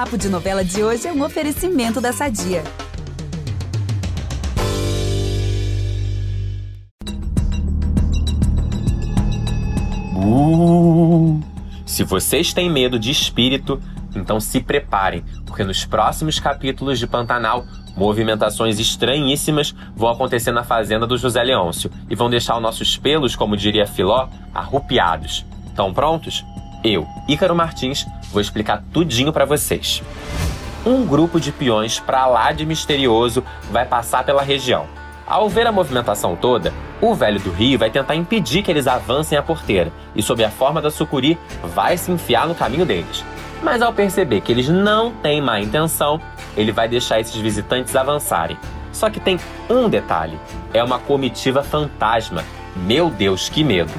Papo de Novela de hoje é um oferecimento da Sadia. Uh, se vocês têm medo de espírito, então se preparem, porque nos próximos capítulos de Pantanal, movimentações estranhíssimas vão acontecer na fazenda do José Leôncio e vão deixar os nossos pelos, como diria Filó, arrupiados. Estão prontos? Eu, Ícaro Martins, vou explicar tudinho para vocês. Um grupo de peões pra lá de misterioso vai passar pela região. Ao ver a movimentação toda, o velho do Rio vai tentar impedir que eles avancem a porteira e, sob a forma da sucuri, vai se enfiar no caminho deles. Mas ao perceber que eles não têm má intenção, ele vai deixar esses visitantes avançarem. Só que tem um detalhe: é uma comitiva fantasma. Meu Deus, que medo!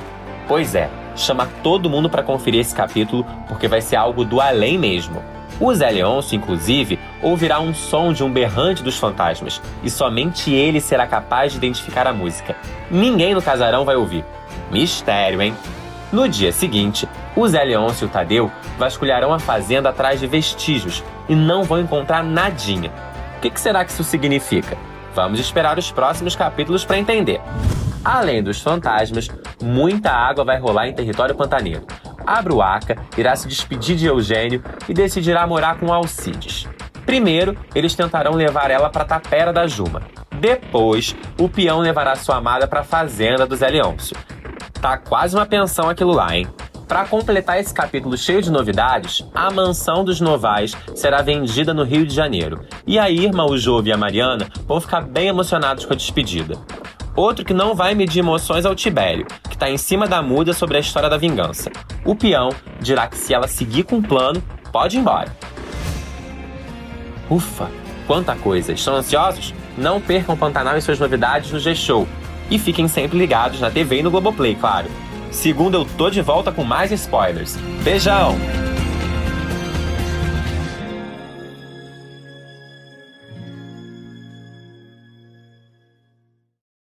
Pois é, chama todo mundo para conferir esse capítulo porque vai ser algo do além mesmo. O Zé Leôncio, inclusive, ouvirá um som de um berrante dos fantasmas e somente ele será capaz de identificar a música. Ninguém no casarão vai ouvir. Mistério, hein? No dia seguinte, o Zé Leôncio e o Tadeu vasculharão a fazenda atrás de vestígios e não vão encontrar nadinha. O que será que isso significa? Vamos esperar os próximos capítulos para entender. Além dos fantasmas, muita água vai rolar em território pantaneiro. A Bruaca irá se despedir de Eugênio e decidirá morar com Alcides. Primeiro, eles tentarão levar ela para Tapera da Juma. Depois, o peão levará sua amada para a fazenda do Zé Leôncio. Tá quase uma pensão aquilo lá, hein? Para completar esse capítulo cheio de novidades, a mansão dos Novais será vendida no Rio de Janeiro. E a Irma, o Jove e a Mariana vão ficar bem emocionados com a despedida. Outro que não vai medir emoções é o Tibério, que está em cima da muda sobre a história da vingança. O peão dirá que se ela seguir com o plano, pode ir embora. Ufa, quanta coisa! Estão ansiosos? Não percam Pantanal e suas novidades no G-Show. E fiquem sempre ligados na TV e no Globoplay, claro. Segunda eu tô de volta com mais spoilers. Beijão!